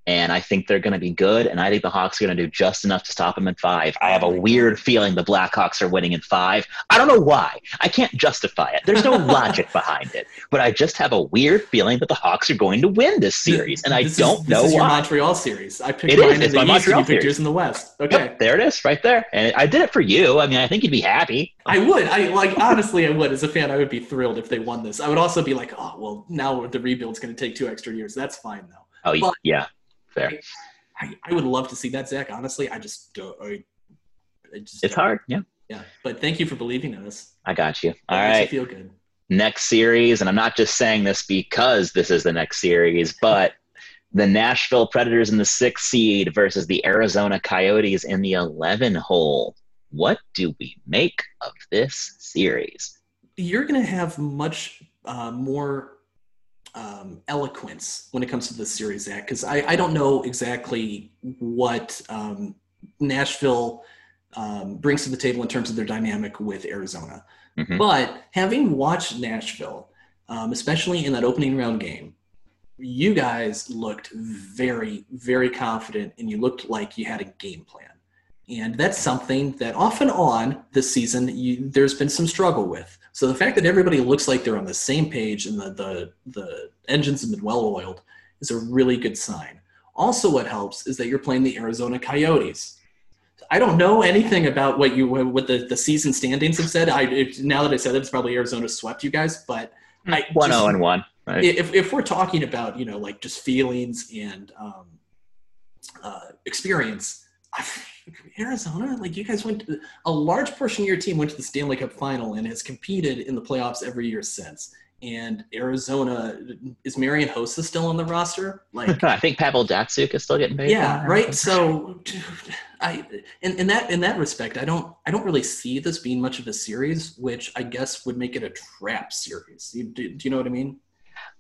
and I think they're going to be good. And I think the Hawks are going to do just enough to stop them in five. I have a weird feeling the Blackhawks are winning in five. I don't know why. I can't justify it. There's no logic behind it, but I just have a weird feeling that the Hawks are going to win this series, and I This is- don't this know is your. Montreal series. I picked It is. mine in It's the my East, Montreal and you picked series. yours in the West. Okay. Yep, there it is, right there. And I did it for you. I mean, I think you'd be happy. I would. I like honestly, I would. As a fan, I would be thrilled if they won this. I would also be like, oh well, now the rebuild's going to take two extra years. That's fine though. Oh, But- yeah, fair. I, I would love to see that, Zach. Honestly, I just don't. I, I just It's don't. hard. Yeah, Yeah, but thank you for believing in us. I got you. All That makes me feel good. next series, and I'm not just saying this because this is the next series, but the Nashville Predators in the sixth seed versus the Arizona Coyotes in the 11 hole. What do we make of this series? You're going to have much uh, more um, eloquence when it comes to the series, Zach, because I, I don't know exactly what um, Nashville um, brings to the table in terms of their dynamic with Arizona. Mhm. But having watched Nashville, um, especially in that opening round game, you guys looked very, very confident and you looked like you had a game plan. And that's something that off and on this season, you, there's been some struggle with. So the fact that everybody looks like they're on the same page and the, the, the engines have been well oiled is a really good sign. Also, what helps is that you're playing the Arizona Coyotes. I don't know anything about what you what the, the season standings have said. I it, now that I said it, it's probably Arizona swept you guys, but I One just- zero and one. Right? if if we're talking about you know like just feelings and um, uh, experience, I, Arizona, like you guys went, to, a large portion of your team went to the Stanley Cup final and has competed in the playoffs every year since. And Arizona is Marian Hossa still on the roster? Like, I think Pavel Datsyuk is still getting paid. yeah, right. So, dude, I in, in that in that respect, I don't I don't really see this being much of a series, which I guess would make it a trap series. Do, do you know what I mean?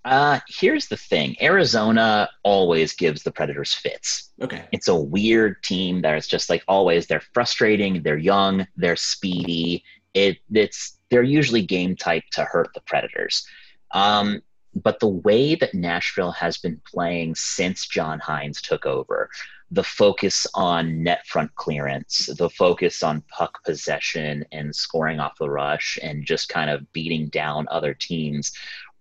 Uh, here's the thing Arizona always gives the Predators fits. Okay. It's a weird team that is just like always. They're frustrating. They're young. They're speedy. It it's they're usually game type to hurt the Predators. Um, but the way that Nashville has been playing since John Hynes took over, the focus on net front clearance, the focus on puck possession and scoring off the rush, and just kind of beating down other teams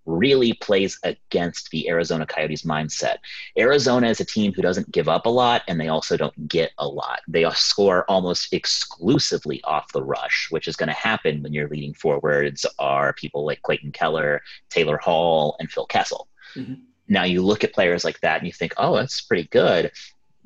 really plays against the Arizona Coyotes mindset. Arizona is a team who doesn't give up a lot and they also don't get a lot. They score almost exclusively off the rush, which is going to happen when your leading forwards are people like Clayton Keller, Taylor Hall, and Phil Kessel. Mhm. Now you look at players like that and you think, oh, that's pretty good.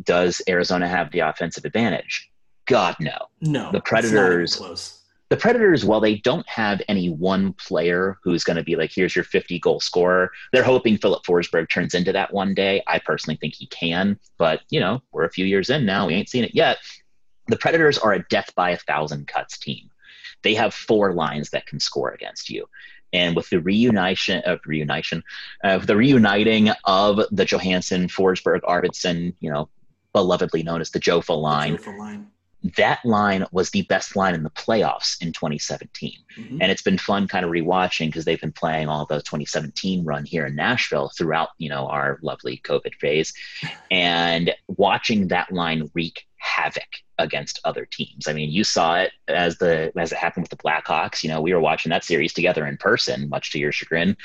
Does Arizona have the offensive advantage? God, no. No, The it's not even Predators- close. The Predators, while they don't have any one player who's going to be like, here's your 50 goal scorer, they're hoping Philip Forsberg turns into that one day. I personally think he can, but you know, we're a few years in now. We ain't seen it yet. The Predators are a death by a thousand cuts team. They have four lines that can score against you. And with the reunition of reunition, uh, the reuniting of the Johansen, Forsberg, Arvidsson, you know, belovedly known as the Jofa line, Beautiful line. That line was the best line in the playoffs in 2017. Mhm. And it's been fun kind of rewatching because they've been playing all the 2017 run here in Nashville throughout, you know, our lovely COVID phase and watching that line wreak havoc against other teams. I mean, you saw it as the as it happened with the Blackhawks, you know, we were watching that series together in person, much to your chagrin.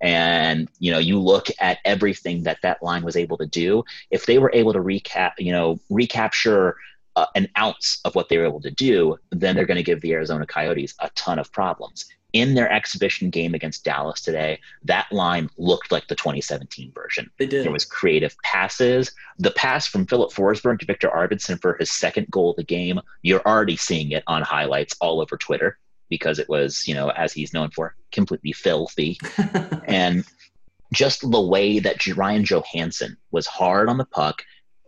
And, you know, you look at everything that that line was able to do, if they were able to recap, you know, recapture uh, an ounce of what they were able to do, then they're going to give the Arizona Coyotes a ton of problems. In their exhibition game against Dallas today, that line looked like the 2017 version. They did. There was creative passes. The pass from Philip Forsberg to Viktor Arvidsson for his second goal of the game, you're already seeing it on highlights all over Twitter because it was, you know, as he's known for, completely filthy. and just the way that Ryan Johansen was hard on the puck,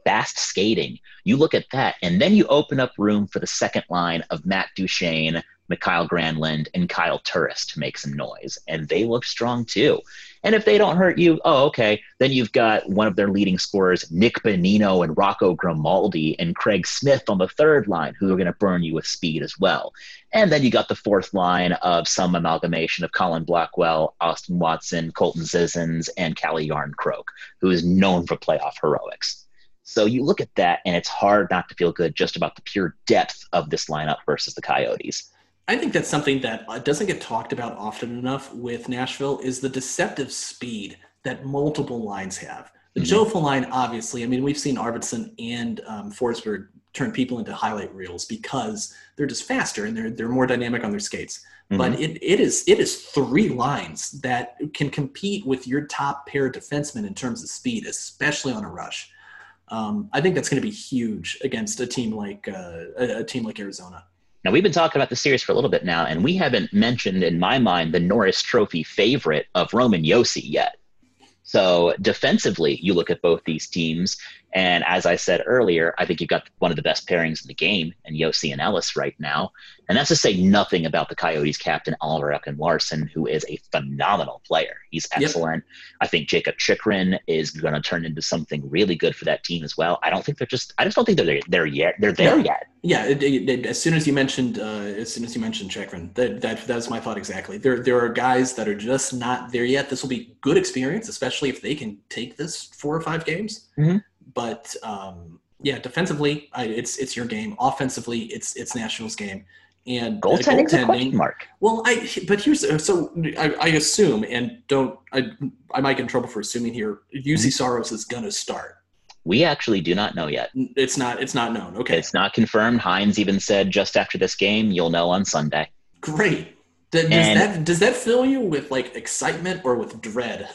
fast skating. You look at that, and then you open up room for the second line of Matt Duchene, Mikael Granlund, and Kyle Turris to make some noise. And they look strong too. And if they don't hurt you, oh, okay. Then you've got one of their leading scorers, Nick Bonino and Rocco Grimaldi and Craig Smith on the third line, who are going to burn you with speed as well. And then you got the fourth line of some amalgamation of Colin Blackwell, Austin Watson, Colton Sissons, and Calle Jarnkrok, who is known for playoff heroics. So you look at that, and it's hard not to feel good just about the pure depth of this lineup versus the Coyotes. I think that's something that uh, doesn't get talked about often enough with Nashville is the deceptive speed that multiple lines have. The mm hmm line, obviously, I mean, we've seen Arvidsson and um, Forsberg turn people into highlight reels because they're just faster and they're they're more dynamic on their skates. Mm-hmm. But it, it is it is three lines that can compete with your top pair defensemen in terms of speed, especially on a rush. Um, I think that's going to be huge against a team like uh, a, a team like Arizona. Now, we've been talking about the series for a little bit now, and we haven't mentioned, in my mind, the Norris Trophy favorite of Roman Josi yet. So, defensively, you look at both these teams, and as I said earlier, I think you've got one of the best pairings in the game, and Josi and Ellis right now. And that's to say nothing about the Coyotes captain, Oliver Ekman-Larsson, who is a phenomenal player. He's excellent. Yep. I think Jakob Chychrun is going to turn into something really good for that team as well. I don't think they're just. I just don't think they're there yet. They're there yeah. yet. Yeah. It, it, it, as soon as you mentioned, uh, as soon as you mentioned Chychrun, that that that's my thought exactly. There there are guys that are just not there yet. This will be good experience, especially if they can take this four or five games. Mm-hmm but um, yeah, defensively, I, it's it's your game. Offensively, it's it's Nationals game. And goaltending's goaltending, a question mark. Well, I but here's so I, I, assume and don't I I might get in trouble for assuming here. Juuse mm-hmm. Saros is gonna start. We actually do not know yet. It's not it's not known. Okay, it's not confirmed. Hynes even said just after this game, you'll know on Sunday. Great. Does, and, that does that fill you with like excitement or with dread?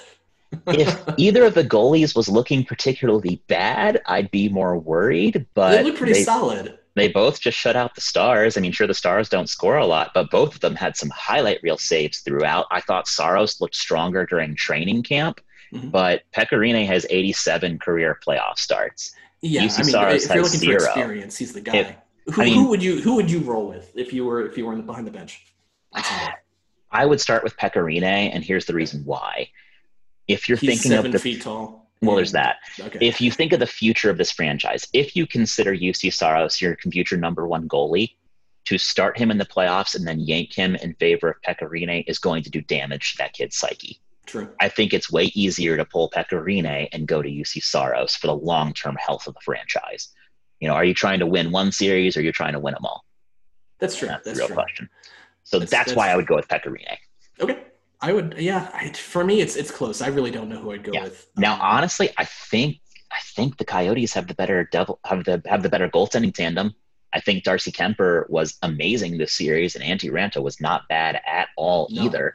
If either of the goalies was looking particularly bad, I'd be more worried. But they look pretty they, solid. They both just shut out the Stars. I mean, sure, the Stars don't score a lot, but both of them had some highlight reel saves throughout. I thought Saros looked stronger during training camp, mm-hmm. but Pekka Rinne has 87 career playoff starts. Yeah, Juuse I mean, Saros if you're looking zero. for experience, he's the guy. If, who, I mean, who, would you who would you roll with if you were if you were behind the bench? I would start with Pekka Rinne, and here's the reason why if you're He's thinking of the feet tall. Well, there's that. Okay. If you think of the future of this franchise, if you consider Juuse Saros your future number one goalie, to start him in the playoffs and then yank him in favor of Pekka Rinne is going to do damage to that kid's psyche. True. I think it's way easier to pull Pekka Rinne and go to Juuse Saros for the long term health of the franchise. You know, are you trying to win one series or are you trying to win them all? That's true. That's, that's the real true. question. So that's, that's, why I would go with Pekka Rinne. Okay. I would, yeah. I, for me, it's it's close. I really don't know who I'd go yeah. with. Now, um, honestly, I think I think the Coyotes have the better devil have the have the better goaltending tandem. I think Darcy Kuemper was amazing this series, and Antti Raanta was not bad at all no. either.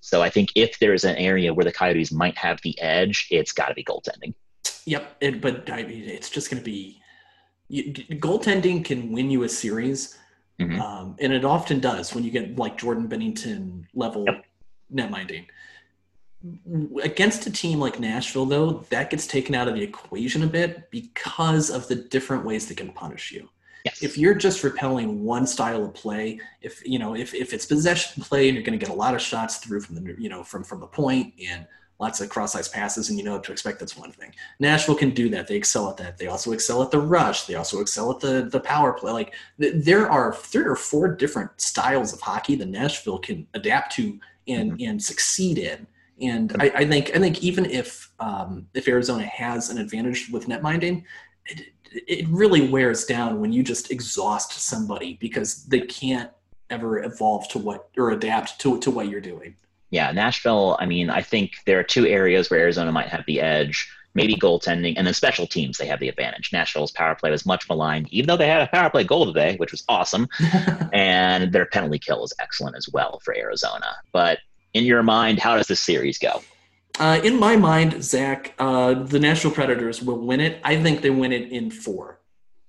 So I think if there's an area where the Coyotes might have the edge, it's got to be goaltending. Yep, it, but I mean, it's just going to be you, goaltending can win you a series, mm-hmm. um, and it often does when you get like Jordan Binnington level yep net minding. Against a team like Nashville, though, that gets taken out of the equation a bit because of the different ways they can punish you. Yes. If you're just repelling one style of play, if you know, if, if it's possession play and you're going to get a lot of shots through from the you know from from the point and lots of cross ice passes, and you know to expect. That's one thing. Nashville can do that. They excel at that. They also excel at the rush. They also excel at the the power play. Like th- there are three or four different styles of hockey that Nashville can adapt to and mm-hmm. and succeed in. And I, I, think I think even if um, if Arizona has an advantage with net minding, it, it really wears down when you just exhaust somebody because they can't ever evolve to what or adapt to to what you're doing. Yeah, Nashville. I mean, I think there are two areas where Arizona might have the edge. Maybe goaltending, and then special teams. They have the advantage. Nashville's power play was much maligned, even though they had a power play goal today, which was awesome, and their penalty kill is excellent as well for Arizona. But in your mind, how does this series go? Uh, in my mind, Zach, uh, the Nashville Predators will win it. I think they win it in four.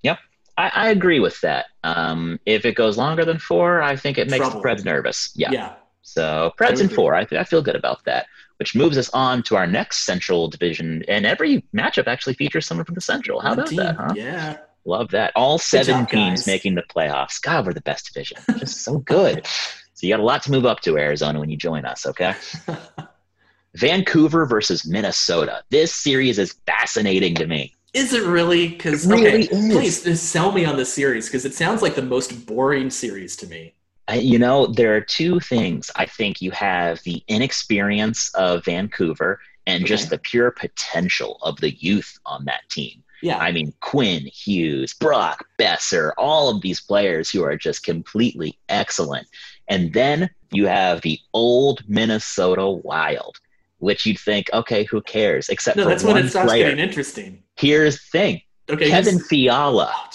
Yep, I, I agree with that. Um, if it goes longer than four, I think it makes Trouble. the Preds nervous. Yeah. Yeah. So Preds in four. I, I feel good about that. Which moves us on to our next Central division, and every matchup actually features someone from the Central. How about that, huh? Yeah. Love that. All seven job, teams guys. making the playoffs. God, we're the best division. Just so good. So you got a lot to move up to, Arizona, when you join us, okay? Vancouver versus Minnesota. This series is fascinating to me. Is it really? Because really okay, please sell me on this series because it sounds like the most boring series to me. I, you know, there are two things. I think you have the inexperience of Vancouver and just the pure potential of the youth on that team. Yeah, I mean, Quinn, Hughes, Brock, Boeser, all of these players who are just completely excellent. And then you have the old Minnesota Wild, which you'd think, okay, who cares? Except no, for that's one when it starts player. getting interesting. Here's the thing Okay, Kevin Fiala Oh,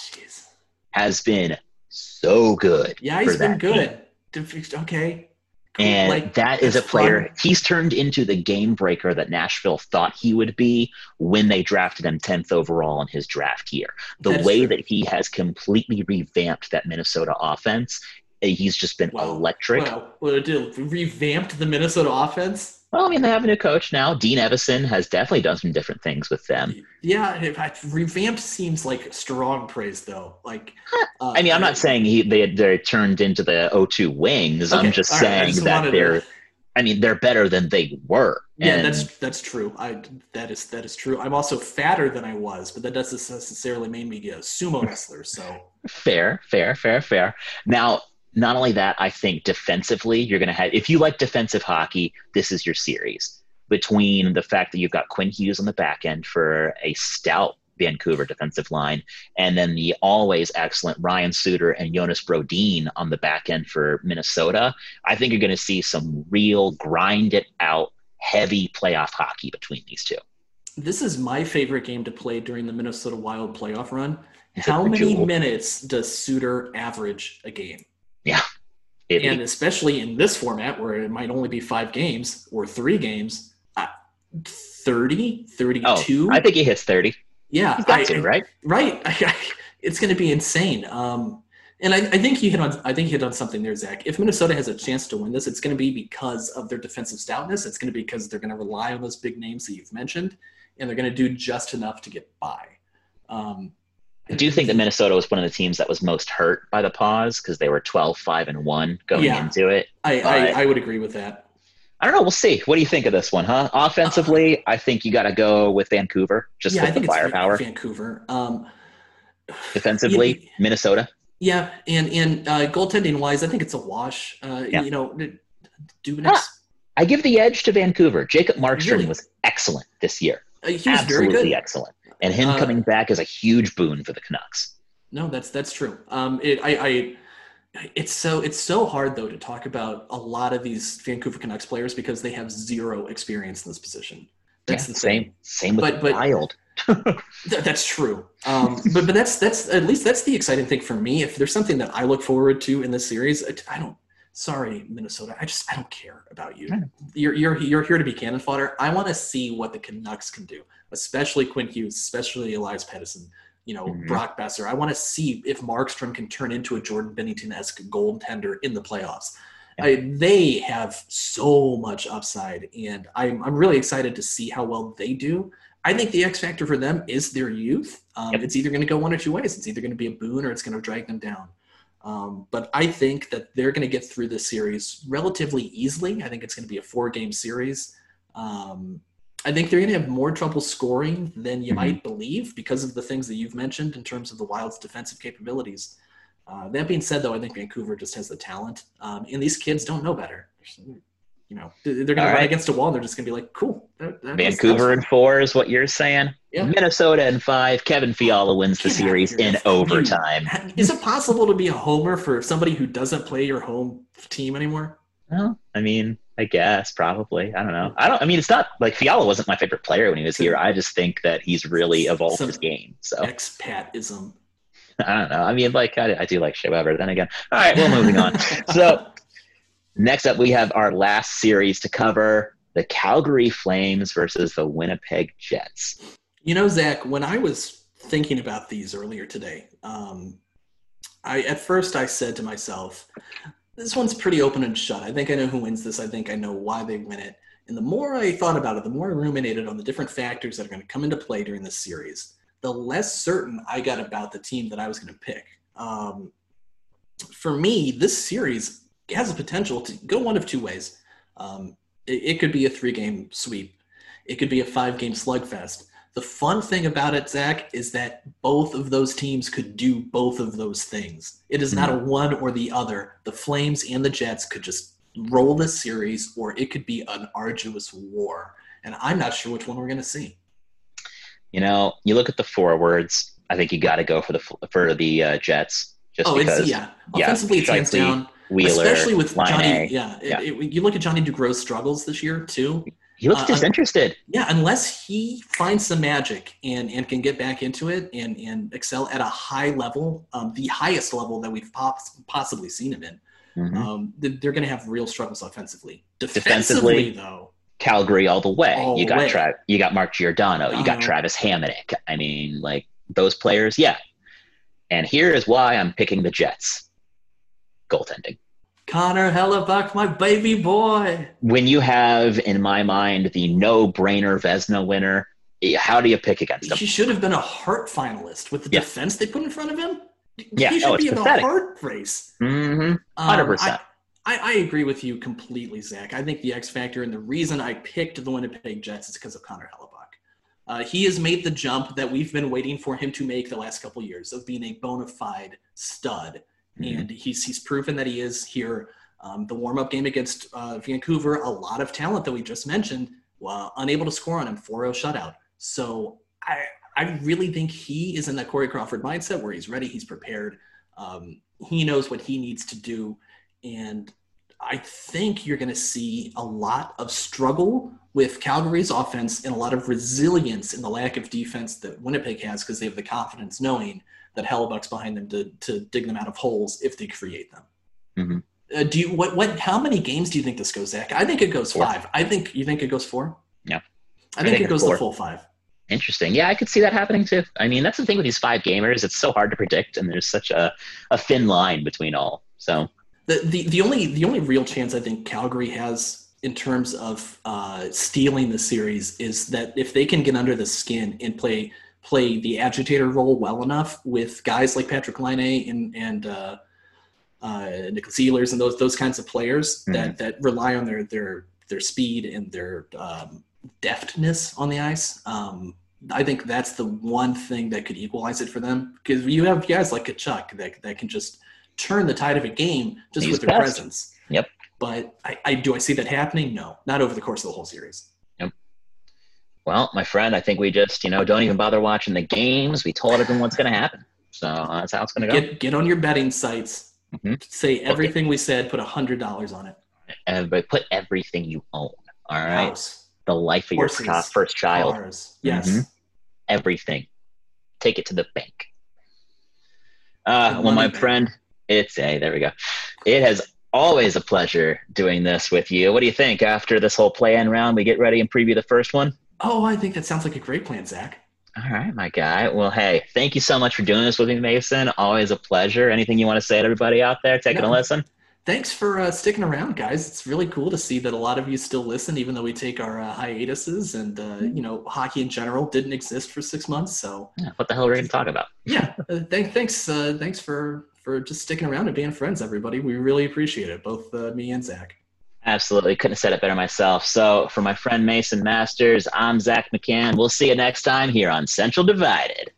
has been so good. Yeah, he's been that team. good. Okay. Cool. And Like, that is a player. fun. He's turned into the game breaker that Nashville thought he would be when they drafted him 10th overall in his draft year. The That way that he has completely revamped that Minnesota offense, he's just been Wow. electric. Wow. Well, it did revamped the Minnesota offense. Well, I mean, they have a new coach now. Dean Evason has definitely done some different things with them. Yeah, if I- revamped seems like strong praise though. Like, uh, I mean, I'm not saying he they they're turned into the O2 wings. I'm just all right, saying just that they're. I mean, they're better than they were. Yeah, And- that's that's true. I that is that is true. I'm also fatter than I was, but that doesn't necessarily make me a sumo wrestler. So Fair, fair, fair, fair. Now, not only that, I think defensively, you're going to have, if you like defensive hockey, this is your series. Between the fact that you've got Quinn Hughes on the back end for a stout Vancouver defensive line, and then the always excellent Ryan Suter and Jonas Brodin on the back end for Minnesota, I think you're going to see some real grind it out, heavy playoff hockey between these two. this is my favorite game to play during the Minnesota Wild playoff run. How many minutes does Suter average a game? It- And especially in this format where it might only be five games or three games, uh, 30, 32. oh, I think he hits 30. yeah, He's got I- to, right? Right. it's going to be insane. Um, and I, I think you hit on I think you hit on something there, Zach. If Minnesota has a chance to win this, it's going to be because of their defensive stoutness. It's going to be because they're going to rely on those big names that you've mentioned, and they're going to do just enough to get by. Um, I do think that Minnesota was one of the teams that was most hurt by the pause because they were 12, 5, and 1 going Yeah. into it. I, I, I would agree with that. I don't know. We'll see. What do you think of this one, huh? Offensively, I think you got to go with Vancouver just yeah, I with think the it's firepower. Vancouver. Um, Defensively, Yeah. Minnesota. yeah, and and uh, goaltending wise, I think it's a wash. Uh, Yeah. You know, Dubnyk's I give the edge to Vancouver. Jacob Markstrom Really? was excellent this year. uh, he was very Absolutely good. excellent. And him Uh, coming back is a huge boon for the Canucks. No, that's that's true. Um, it, I, I, it's so it's so hard though to talk about a lot of these Vancouver Canucks players because they have zero experience in this position. That's Yeah, the same. Same with But- but- Wild. Th- that's true. Um, but but that's that's at least that's the exciting thing for me. If there's something that I look forward to in this series, I, don't. Sorry, Minnesota. I just I don't care about you. I. You're you're you're here to be cannon fodder. I want to see what the Canucks can do, especially Quinn Hughes, especially Elias Pettersson. You know, Mhm. Brock Boeser. I want to see if Markstrom can turn into a Jordan Binnington-esque goaltender in the playoffs. Yeah. I, they have so much upside, and I'm I'm really excited to see how well they do. I think the X factor for them is their youth. Um, Yep. It's either going to go one or two ways. It's either going to be a boon or it's going to drag them down. Um, but I think that they're going to get through this series relatively easily. I think it's going to be a four game series. Um, I think they're going to have more trouble scoring than you Mhm. might believe because of the things that you've mentioned in terms of the Wild's defensive capabilities. Uh, that being said, though, I think Vancouver just has the talent, um, and these kids don't know better. You know, they're going to run right. against a wall, and they're just going to be like, "Cool." that- that was- that was Vancouver in four is what you're saying. Yeah. Minnesota in five. Kevin Fiala wins the series in overtime. Is it possible to be a homer for somebody who doesn't play your home team anymore? Well, I mean, I guess probably. I don't know. I don't. I mean, it's not like Fiala wasn't my favorite player when he was here. I just think that he's really evolved Some- his game. So Expatism. I don't know. I mean, like I, I do like Shea Weber. Then again, all right. Well, moving on. So next up, we have our last series to cover: the Calgary Flames versus the Winnipeg Jets. You know, Zach, when I was thinking about these earlier today, um, I at first I said to myself, This one's pretty open and shut. I think I know who wins this. I think I know why they win it. And the more I thought about it, the more I ruminated on the different factors that are going to come into play during this series, the less certain I got about the team that I was going to pick. Um, for me, this series has the potential to go one of two ways. Um, it, it could be a three game sweep, it could be a five game slugfest. The fun thing about it, Zach, is that both of those teams could do both of those things. It is not a one or the other. The Flames and the Jets could just roll this series, or it could be an arduous war. And I'm not sure which one we're going to see. You know, you look at the forwards. I think you got to go for the for the uh, Jets. Just oh, because, it's yeah. Offensively, it's hands down. Wheeler, especially with Johnny. A. Yeah, yeah. It, it, you look at Johnny Gaudreau's struggles this year too. He looks Uh, disinterested. Yeah, unless he finds some magic and and can get back into it and and excel at a high level, um, the highest level that we've poss- possibly seen him in, Mhm. um, th- they're going to have real struggles offensively. Defensively, Defensively, though, Calgary all the way. All you got way. Tra- you got Mark Giordano. You got Uh-huh. Travis Hamonic. I mean, like those players, yeah. And here is why I'm picking the Jets. Goaltending. Connor Hellebuyck, my baby boy. When you have, in my mind, the no-brainer Vezina winner, eh, how do you pick against him? He should have been a Hart finalist with the Yeah. defense they put in front of him. Yeah, he should oh, it's be in pathetic. the Hart race. Mm-hmm. Um, 100%. I, I, I agree with you completely, Zach. I think the X factor and the reason I picked the Winnipeg Jets is because of Connor Hellebuyck. Uh, he has made the jump that we've been waiting for him to make the last couple years of being a bona fide stud, Mhm. and he's he's proven that he is here. Um, the warm up game against uh, Vancouver, a lot of talent that we just mentioned, unable to score on him, 4-0 shutout. So I I really think he is in that Corey Crawford mindset where he's ready, he's prepared, um, he knows what he needs to do, and I think you're going to see a lot of struggle with Calgary's offense and a lot of resilience in the lack of defense that Winnipeg has because they have the confidence knowing that Hellebuyck's behind them to, to dig them out of holes if they create them. Mhm. Uh, do you what what how many games do you think this goes, Zach? I think it goes Four. five. I think you think it goes four. Yeah. I think, think it goes four. the full five. Interesting. Yeah, I could see that happening too. I mean, that's the thing with these five gamers. It's so hard to predict, and there's such a, a thin line between all. So, The, the the only the only real chance I think Calgary has in terms of uh, stealing the series is that if they can get under the skin and play play the agitator role well enough with guys like Patrik Laine and and uh, uh, Nicholas Ehlers and those those kinds of players that that rely on their their their speed and their um, deftness on the ice. Um, I think that's the one thing that could equalize it for them because you have guys like Tkachuk that that can just turn the tide of a game just He's with their fast. presence. Yep. But I, I do I see that happening? No, not over the course of the whole series. Well, my friend, I think we just, you know, don't even bother watching the games. We told everyone what's going to happen. So uh, that's how it's going to go. Get get on your betting sites. Mhm. Say everything we said. Put a hundred dollars on it. And but put everything you own. All right. House, The life of your horses, chi- first child. cars. Yes. Mhm. Everything. Take it to the bank. Uh, The well, my bank. friend, it's a, there we go. It has always a pleasure doing this with you. What do you think after this whole play in round? We get ready and preview the first one? Oh, I think that sounds like a great plan, Zach. All right, my guy. Well, hey, thank you so much for doing this with me, Mason. Always a pleasure. Anything you want to say to everybody out there taking a listen? Thanks for uh, sticking around, guys. It's really cool to see that a lot of you still listen, even though we take our uh, hiatuses. And uh, you know, hockey in general didn't exist for six months. So Yeah, what the hell are we going to talk about? yeah, uh, th- thanks, uh, thanks for for just sticking around and being friends, everybody. We really appreciate it, both uh, me and Zach. Absolutely. Couldn't have said it better myself. So, for my friend Mason Masters, I'm Zach McCann. We'll see you next time here on Central Divided.